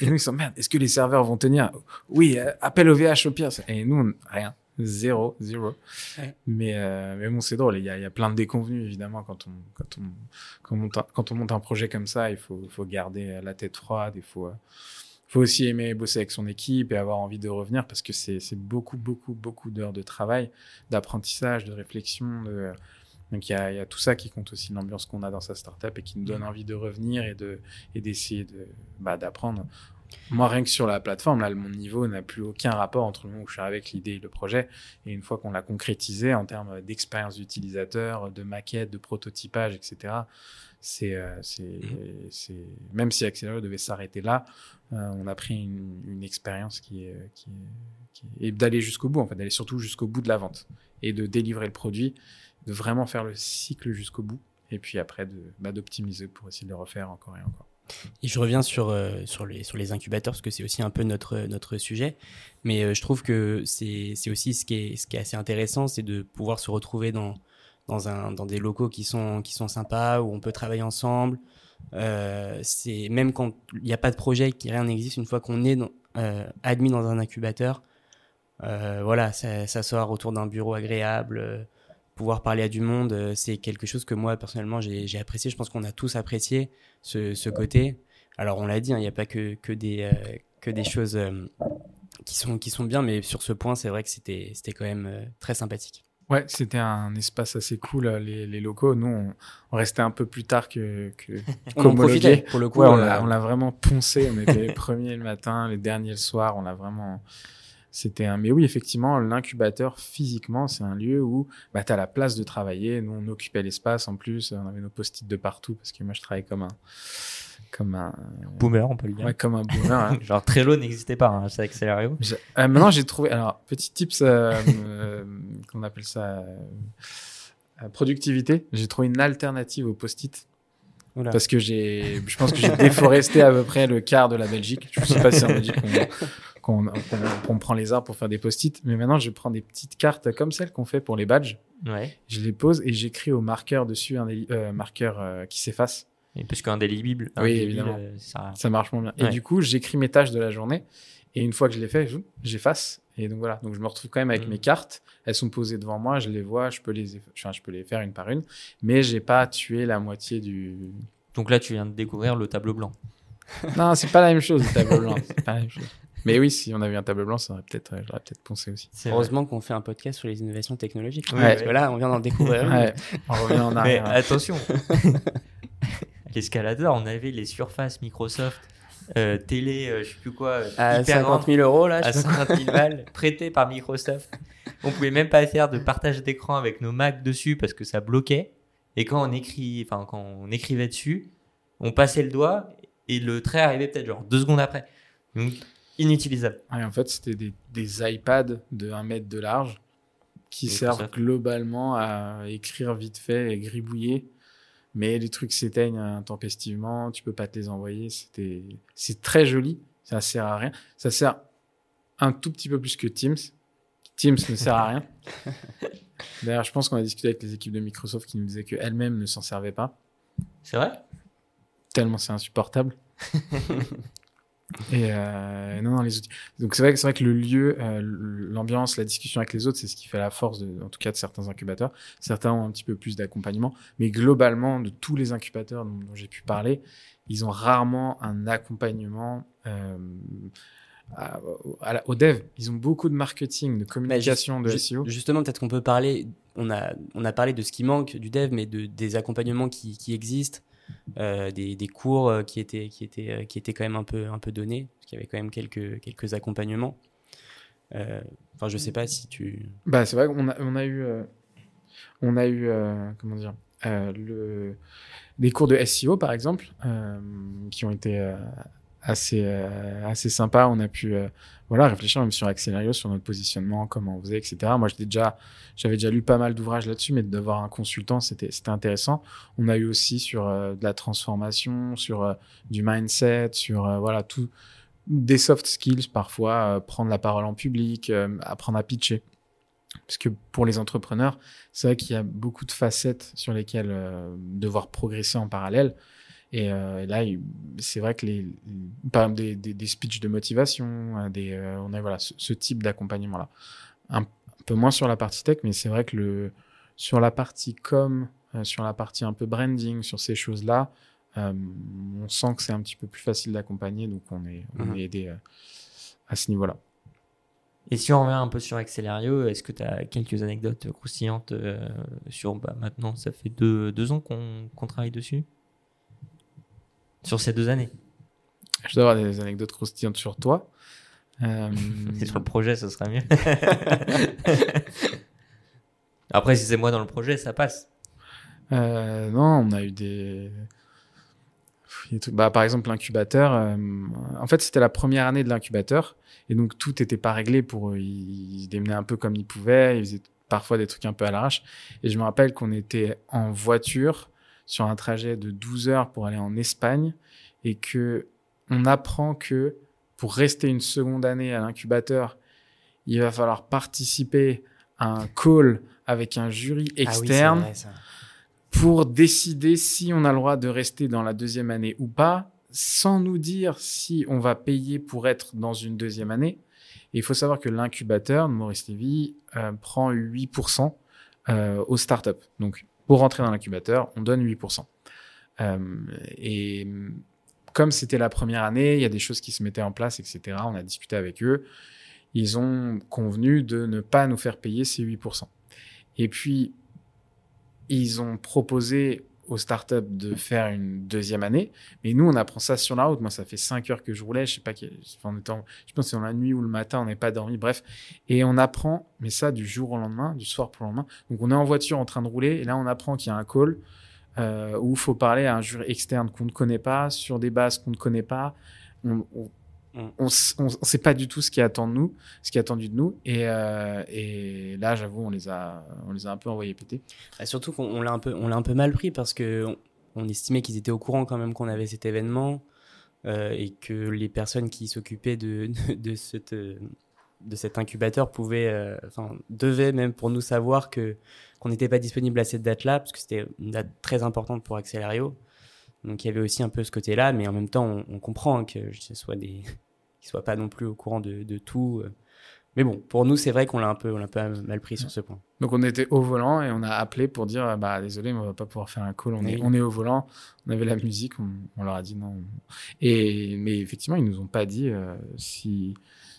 Et nous, ils sont, merde, est-ce que les serveurs vont tenir? Oui, euh, appel au VH au pire. Et nous, on- rien. Zéro, zéro. Ouais. Mais, euh, mais bon, c'est drôle. Il y a, il y a plein de déconvenus, évidemment, quand on, quand on, quand on, monte, un, quand on monte un projet comme ça. Il faut, faut garder la tête froide. Il faut, euh, faut aussi aimer bosser avec son équipe et avoir envie de revenir parce que c'est c'est beaucoup, beaucoup, beaucoup d'heures de travail, d'apprentissage, de réflexion. De... Donc il y a, il y a tout ça qui compte aussi l'ambiance qu'on a dans sa startup et qui nous donne envie de revenir et de et d'essayer de bah, d'apprendre. Moi, rien que sur la plateforme, là, mon niveau n'a plus aucun rapport entre le moment où je suis avec l'idée et le projet. Et une fois qu'on l'a concrétisé en termes d'expérience d'utilisateur, de maquette, de prototypage, etc., c'est, euh, c'est, c'est, même si Accelerio devait s'arrêter là, euh, on a pris une, une expérience qui est, qui est, qui est- et d'aller jusqu'au bout, en fait, d'aller surtout jusqu'au bout de la vente et de délivrer le produit, de vraiment faire le cycle jusqu'au bout. Et puis après, bah, d'optimiser pour essayer de le refaire encore et encore. Et je reviens sur, euh, sur, les, sur les incubateurs, parce que c'est aussi un peu notre, notre sujet. Mais euh, je trouve que c'est aussi ce qui, est, ce qui est assez intéressant, c'est de pouvoir se retrouver dans, dans, un, dans des locaux qui sont, qui sont sympas, où on peut travailler ensemble. Euh, Même quand il n'y a pas de projet, qui rien n'existe, une fois qu'on est euh, admis dans un incubateur, voilà, s'asseoir autour d'un bureau agréable, pouvoir parler à du monde, euh, c'est quelque chose que moi, personnellement, j'ai apprécié. Je pense qu'on a tous apprécié ce, ce côté. Alors on l'a dit, hein, il n'y a pas que, que, des, euh, que des choses euh, qui, sont, qui sont bien, mais sur ce point, c'est vrai que c'était quand même euh, très sympathique. Ouais, c'était un espace assez cool, les, les locaux. Nous, on, on restait un peu plus tard que, que <laughs> On en qu'homologué. profitait pour le coup. Ouais, on l'a, on l'a vraiment poncé. On était les <laughs> premiers le matin, les derniers le soir. On l'a vraiment. C'était un. Mais oui, effectivement, l'incubateur physiquement, c'est un lieu où bah, tu as la place de travailler. Nous, on occupait l'espace en plus. On avait nos post-it de partout parce que moi, je travaillais comme un. Comme un. Boomer, on peut le dire. Ouais, comme un boomer. hein. <laughs> Genre Trello n'existait pas, hein, c'est. J'ai- euh, maintenant, j'ai trouvé. Alors, petit tips, euh, euh, qu'on appelle ça euh, productivité. J'ai trouvé une alternative au post-it oula. parce que j'ai, je pense que j'ai déforesté à peu près le quart de la Belgique. Je sais pas si en Belgique qu'on, qu'on, prend les arbres pour faire des post-it, mais maintenant, je prends des petites cartes comme celles qu'on fait pour les badges. Ouais. Je les pose et j'écris au marqueur dessus un euh, marqueur euh, qui s'efface. Et parce qu'indélébile, Oui, évidemment. euh, ça marche moins bien. Et du coup, j'écris mes tâches de la journée. Et une fois que je les fais, je- j'efface. Et donc voilà. Donc je me retrouve quand même avec Mhm. mes cartes. Elles sont posées devant moi. Je les vois. Je peux les, enfin, je peux les faire une par une. Mais j'ai pas tué la moitié du. Donc là, tu viens de découvrir le tableau blanc. non, c'est pas la même chose, le tableau blanc. C'est pas la même chose. Mais oui, si on avait un tableau blanc, ça aurait peut-être, j'aurais peut-être poncé aussi. C'est vrai. Heureusement qu'on fait un podcast sur les innovations technologiques. Parce ouais. que là, on vient d'en découvrir. Ouais. On revient en Mais arrière. attention, <laughs> l'escalator, on avait les surfaces Microsoft, euh, télé, euh, je sais plus quoi, euh, À hyper 50 grande, 000 euros, là. je à sais pas. 50 000 balles, prêtées par Microsoft. On pouvait même pas faire de partage d'écran avec nos Mac dessus parce que ça bloquait. Et quand on écrit, enfin quand on écrivait dessus, on passait le doigt et le trait arrivait peut-être genre deux secondes après. Donc inutilisable. Ouais, en fait, c'était des, des iPads de 1 mètre de large qui Et servent globalement à écrire vite fait et gribouiller. Mais les trucs s'éteignent intempestivement, tu peux pas te les envoyer. C'était, c'est très joli, ça sert à rien. Ça sert un tout petit peu plus que Teams. Teams ne sert à rien. <laughs> D'ailleurs, je pense qu'on a discuté avec les équipes de Microsoft qui nous disaient qu'elles-mêmes ne s'en servaient pas, C'est vrai? Tellement c'est insupportable. <laughs> Et euh, non, non, les outils. Donc c'est vrai que c'est vrai que le lieu, euh, l'ambiance, la discussion avec les autres, c'est ce qui fait la force, de, en tout cas de certains incubateurs. Certains ont un petit peu plus d'accompagnement, mais globalement, de tous les incubateurs dont, dont j'ai pu parler, ils ont rarement un accompagnement euh, à- à la- au dev. Ils ont beaucoup de marketing, de Bah, communication, de SEO. Justement, peut-être qu'on peut parler. On a, on a parlé de ce qui manque du dev, mais de, des accompagnements qui, qui existent, euh, des, des cours euh, qui étaient, qui, étaient, euh, qui étaient quand même un peu, un peu donnés, parce qu'il y avait quand même quelques, quelques accompagnements. Enfin, je sais pas si tu. Bah, c'est vrai qu'on a, on a eu, on a eu, comment dire, le, des cours de SEO par exemple, qui ont été assez, euh, assez sympas. On a pu, euh, voilà, réfléchir même sur Accelerio, sur notre positionnement, comment on faisait, etc. Moi, j'avais déjà lu pas mal d'ouvrages là-dessus, mais d'avoir un consultant, c'était, intéressant. On a eu aussi sur euh, de la transformation, sur du mindset, sur voilà tout des soft skills parfois, prendre la parole en public, apprendre à pitcher. Parce que pour les entrepreneurs, c'est vrai qu'il y a beaucoup de facettes sur lesquelles devoir progresser en parallèle. Et, euh, et là, c'est vrai que les, par exemple des, des, des speeches de motivation, euh, des, euh, on a voilà ce, ce type d'accompagnement-là. Un, un peu moins sur la partie tech, mais c'est vrai que le, sur la partie com, euh, sur la partie un peu branding, sur ces choses-là, on sent que c'est un petit peu plus facile d'accompagner, donc on est, on Mhm. est aidé à ce niveau-là. Et si on revient un peu sur Accelerio, est-ce que tu as quelques anecdotes croustillantes euh, sur bah, maintenant, ça fait deux, deux ans qu'on qu'on travaille dessus? Sur ces deux années Je dois avoir des anecdotes croustillantes sur toi. Euh, <laughs> sur le projet, ce sera mieux. <laughs> Après, si c'est moi dans le projet, ça passe. Euh, non, on a eu des. Bah, par exemple, l'incubateur. euh, en fait, c'était la première année de l'incubateur. Et donc, tout n'était pas réglé pour eux. Ils, ils démenaient un peu comme ils pouvaient. Ils faisaient parfois des trucs un peu à l'arrache. Et je me rappelle qu'on était en voiture sur un trajet de 12 heures pour aller en Espagne. Et que on apprend que pour rester une seconde année à l'incubateur, il va falloir participer à un call avec un jury Ah oui, externe vrai, pour décider si on a le droit de rester dans la deuxième année ou pas, sans nous dire si on va payer pour être dans une deuxième année. Et il faut savoir que l'incubateur de Maurice Lévy euh, prend 8% euh, aux startups. Donc, pour rentrer dans l'incubateur, on donne 8%. Euh, et mm, comme c'était la première année, il y a des choses qui se mettaient en place, etc. On a discuté avec eux. Ils ont convenu de ne pas nous faire payer ces 8%. Et puis, ils ont proposé aux startups de faire une deuxième année. Mais nous, on apprend ça sur la route. Moi, ça fait cinq heures que je roulais. Je sais pas, enfin, étant, je pense que c'est dans la nuit ou le matin, on n'est pas dormi. Bref. Et on apprend, mais ça du jour au lendemain, du soir pour le lendemain. Donc, on est en voiture en train de rouler. Et là, on apprend qu'il y a un call euh, où il faut parler à un jury externe qu'on ne connaît pas, sur des bases qu'on ne connaît pas. On, on ne sait pas du tout ce qui attend de nous, ce qui est attendu de nous. Et, euh, et là, j'avoue, on les a, on les a un peu envoyés péter. Bah, surtout qu'on l'a un peu, on l'a un peu mal pris parce que on, estimait qu'ils étaient au courant quand même qu'on avait cet événement euh, et que les personnes qui s'occupaient de, <laughs> de, de, cette, de cet incubateur pouvaient, euh, enfin, devaient même pour nous savoir que qu'on n'était pas disponible à cette date-là parce que c'était une date très importante pour Accelerio. Donc il y avait aussi un peu ce côté-là, mais en même temps, on, comprend hein, que ce soit des qu'ils soient pas non plus au courant de, de tout. Euh. Mais bon, pour nous, c'est vrai qu'on l'a un peu, on l'a un peu mal pris sur ce point. Donc on était au volant et on a appelé pour dire bah désolé, mais on va pas pouvoir faire un call. On est, on est au volant. On avait la musique. On, leur a dit non. Et mais effectivement, ils nous ont pas dit euh, si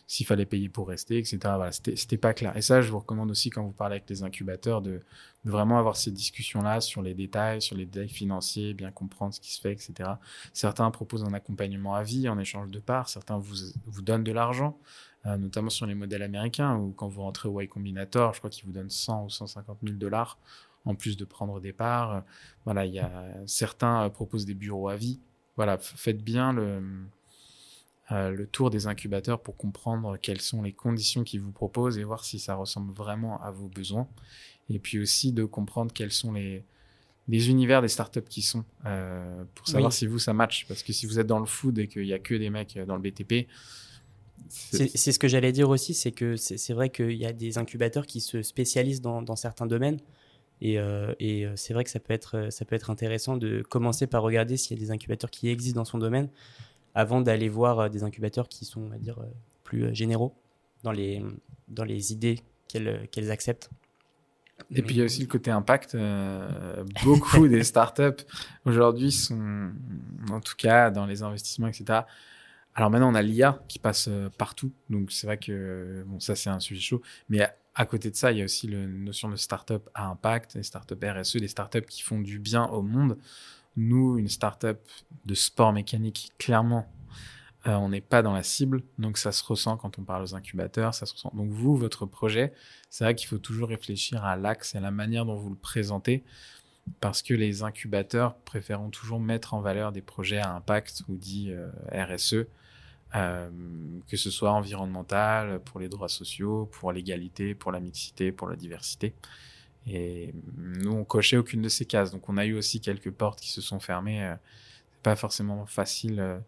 s'il fallait payer pour rester, etc. Voilà, c'était pas clair. Et ça, je vous recommande aussi quand vous parlez avec les incubateurs de, vraiment avoir ces discussions-là sur les détails, sur les détails financiers, bien comprendre ce qui se fait, etc. Certains proposent un accompagnement à vie en échange de parts, certains vous, vous donnent de l'argent, euh, notamment sur les modèles américains, où quand vous rentrez au Y Combinator, je crois qu'ils vous donnent 100 ou 150 000 dollars en plus de prendre des parts. Voilà, il y a certains euh, proposent des bureaux à vie. Voilà, faites bien le, euh, le tour des incubateurs pour comprendre quelles sont les conditions qu'ils vous proposent et voir si ça ressemble vraiment à vos besoins. Et puis aussi de comprendre quels sont les, les univers des startups qui sont euh, pour savoir si vous ça match. Parce que si vous êtes dans le food et qu'il y a que des mecs dans le BTP, c'est ce que j'allais dire aussi, c'est que c'est vrai qu'il y a des incubateurs qui se spécialisent dans, dans certains domaines. Et, euh, et c'est vrai que ça peut, être, ça peut être intéressant de commencer par regarder s'il y a des incubateurs qui existent dans son domaine avant d'aller voir euh, des incubateurs qui sont, on va dire, euh, plus euh, généraux dans les, dans les idées qu'elles qu'elles acceptent. Et puis il y a aussi le côté impact. beaucoup des <laughs> startups aujourd'hui sont, en tout cas dans les investissements, etc. Alors maintenant on a l'IA qui passe partout, donc c'est vrai que bon ça c'est un sujet chaud. Mais à, côté de ça, il y a aussi la notion de startup à impact, les startups RSE, des startups qui font du bien au monde. Nous, une startup de sport mécanique, clairement, euh, on n'est pas dans la cible, donc ça se ressent quand on parle aux incubateurs, ça se ressent. Donc vous, votre projet, c'est vrai qu'il faut toujours réfléchir à l'axe et à la manière dont vous le présentez, parce que les incubateurs préféreront toujours mettre en valeur des projets à impact ou dit euh, RSE, euh, que ce soit environnemental, pour les droits sociaux, pour l'égalité, pour la mixité, pour la diversité. Et nous, on cochait aucune de ces cases. Donc, on a eu aussi quelques portes qui se sont fermées. Euh, c'est pas forcément facile. Euh,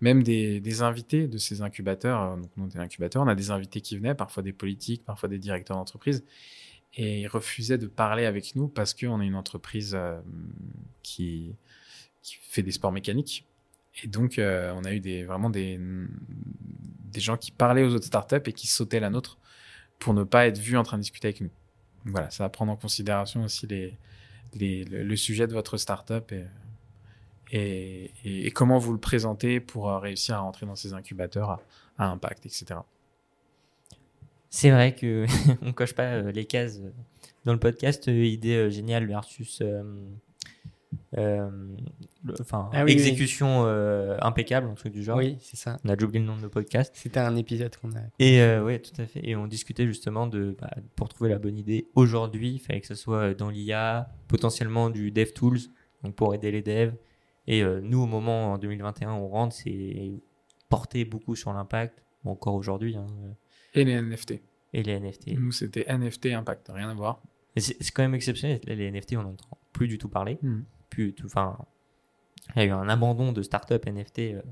même des, invités de ces incubateurs, euh, donc nous, des incubateurs, on a des invités qui venaient, parfois des politiques, parfois des directeurs d'entreprise, et ils refusaient de parler avec nous parce qu'on est une entreprise qui, qui fait des sports mécaniques. Et donc, on a eu des, vraiment des, des gens qui parlaient aux autres startups et qui sautaient la nôtre pour ne pas être vus en train de discuter avec nous voilà, ça va prendre en considération aussi le, sujet de votre startup et, et, comment vous le présentez pour euh, réussir à rentrer dans ces incubateurs à, impact, etc. C'est vrai que <laughs> on coche pas euh, les cases dans le podcast. Euh, idée géniale versus euh, enfin, ah exécution euh, impeccable, un truc du genre. Oui, c'est ça. On a déjà oublié le nom de podcast. C'était un épisode qu'on a. Et euh, oui, tout à fait. Et on discutait justement de, bah, pour trouver la bonne idée aujourd'hui, il fallait que ce soit dans l'IA, potentiellement du DevTools, donc pour aider les devs. Et nous, au moment en 2021, on rentre, c'est porté beaucoup sur l'impact, encore aujourd'hui. Hein. Et les NFT. Et les NFT. Nous, c'était NFT impact, rien à voir. C'est quand même exceptionnel. Les NFT, on n'entend plus du tout parler. Enfin, il y a eu un abandon de start-up NFT. Euh,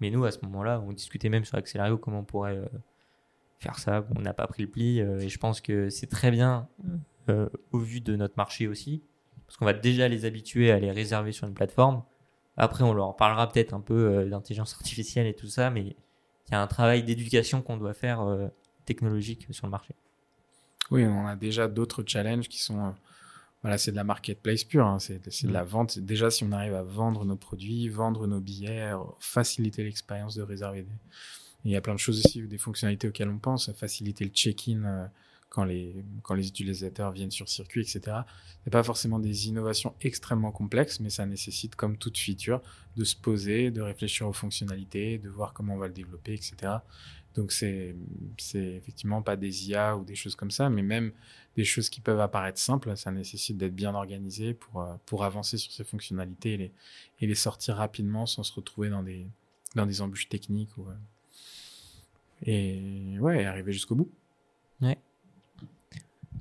mais nous, à ce moment-là, on discutait même sur Accelerio comment on pourrait euh, faire ça. On n'a pas pris le pli. Euh, et je pense que c'est très bien au vu de notre marché aussi. Parce qu'on va déjà les habituer à les réserver sur une plateforme. Après, on leur parlera peut-être un peu d'intelligence artificielle et tout ça. Mais il y a un travail d'éducation qu'on doit faire technologique sur le marché. Oui, on a déjà d'autres challenges qui sont voilà, c'est de la marketplace pure, hein. c'est de la mm. vente. Déjà, si on arrive à vendre nos produits, vendre nos billets, faciliter l'expérience de réserver. Il y a plein de choses aussi, des fonctionnalités auxquelles on pense, faciliter le check-in euh, quand les, quand les utilisateurs viennent sur circuit, etc. C'est pas forcément des innovations extrêmement complexes, mais ça nécessite, comme toute feature, de se poser, de réfléchir aux fonctionnalités, de voir comment on va le développer, etc. Donc c'est effectivement pas des IA ou des choses comme ça, mais même des choses qui peuvent apparaître simples, ça nécessite d'être bien organisé pour euh, pour avancer sur ces fonctionnalités et les, et les sortir rapidement sans se retrouver dans des dans des embûches techniques ou euh, et ouais arriver jusqu'au bout. Ouais.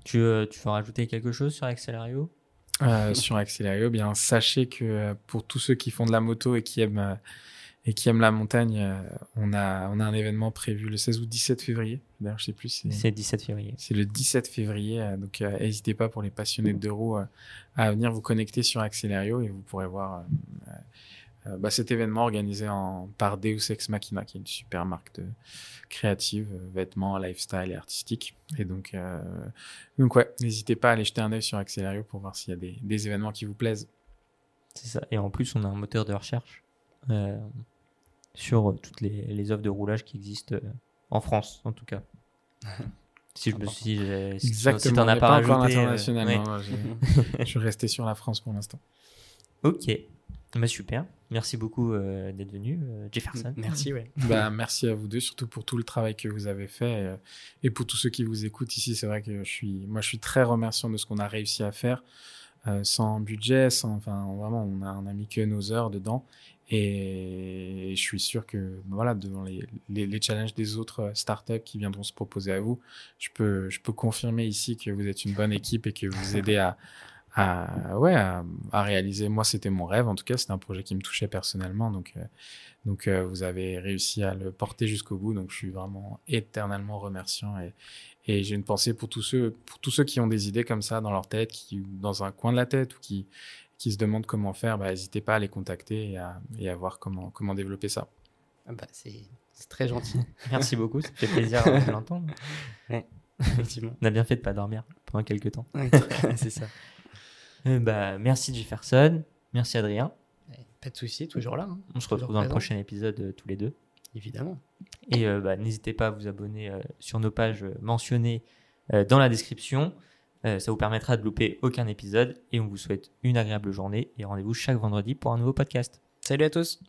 Tu, euh, tu veux rajouter quelque chose sur Accelerio? Euh, Sur Accelerio, bien sachez que pour tous ceux qui font de la moto et qui aiment et qui aiment la montagne, euh, on a on a un événement prévu le 16 ou 17 février. D'ailleurs, je sais plus. si- C'est le 17 février. C'est le 17 février, euh, donc euh, n'hésitez pas pour les passionnés de deux roues euh, à venir vous connecter sur Accelerio et vous pourrez voir euh, bah, cet événement organisé en, par Deus Ex Machina, qui est une super marque de créative, vêtements, lifestyle et artistique. Et donc, donc ouais, n'hésitez pas à aller jeter un œil sur Accelerio pour voir s'il y a des, des événements qui vous plaisent. C'est ça. Et en plus, on a un moteur de recherche sur euh, toutes les, les offres de roulage qui existent euh, en France, en tout cas. <laughs> si je me suis dit, si, si Exactement. t'en as pas, euh, international. ouais. non, non, j'ai- <laughs> je suis resté sur la France pour l'instant. Ok. Bah, super. Merci beaucoup euh, d'être venu, euh, Jefferson. Merci, ouais. <laughs> Bah, merci à vous deux, surtout pour tout le travail que vous avez fait et, et pour tous ceux qui vous écoutent ici. C'est vrai que je suis, moi, je suis très remerciant de ce qu'on a réussi à faire, euh, sans budget, sans, enfin, vraiment, on a, on a mis que nos heures dedans. Et je suis sûr que, voilà, devant les, challenges des autres euh, startups qui viendront se proposer à vous, je peux, je peux confirmer ici que vous êtes une bonne équipe et que vous aidez à, à, ouais, à, réaliser. Moi, c'était mon rêve. En tout cas, c'était un projet qui me touchait personnellement. Donc, euh, donc vous avez réussi à le porter jusqu'au bout. Donc, je suis vraiment éternellement remerciant. Et, et j'ai une pensée pour tous ceux, pour tous ceux qui ont des idées comme ça dans leur tête, qui, dans un coin de la tête ou qui, qui se demandent comment faire. Bah, n'hésitez pas à les contacter et à, et à voir comment, comment développer ça. Ah bah, c'est c'est très gentil, <laughs> Merci beaucoup, ça fait plaisir de <laughs> l'entendre. effectivement. On a bien fait de pas dormir pendant quelques temps. Ouais, <laughs> c'est ça. Euh, bah, merci Jefferson, merci Adrien. Pas de souci, toujours là, hein, On se retrouve dans le présent. prochain épisode euh, tous les deux. Évidemment. Et euh, bah, n'hésitez pas à vous abonner euh, sur nos pages euh, mentionnées euh, dans la description. Euh, ça vous permettra de louper aucun épisode. Et on vous souhaite une agréable journée et rendez-vous chaque vendredi pour un nouveau podcast. Salut à tous.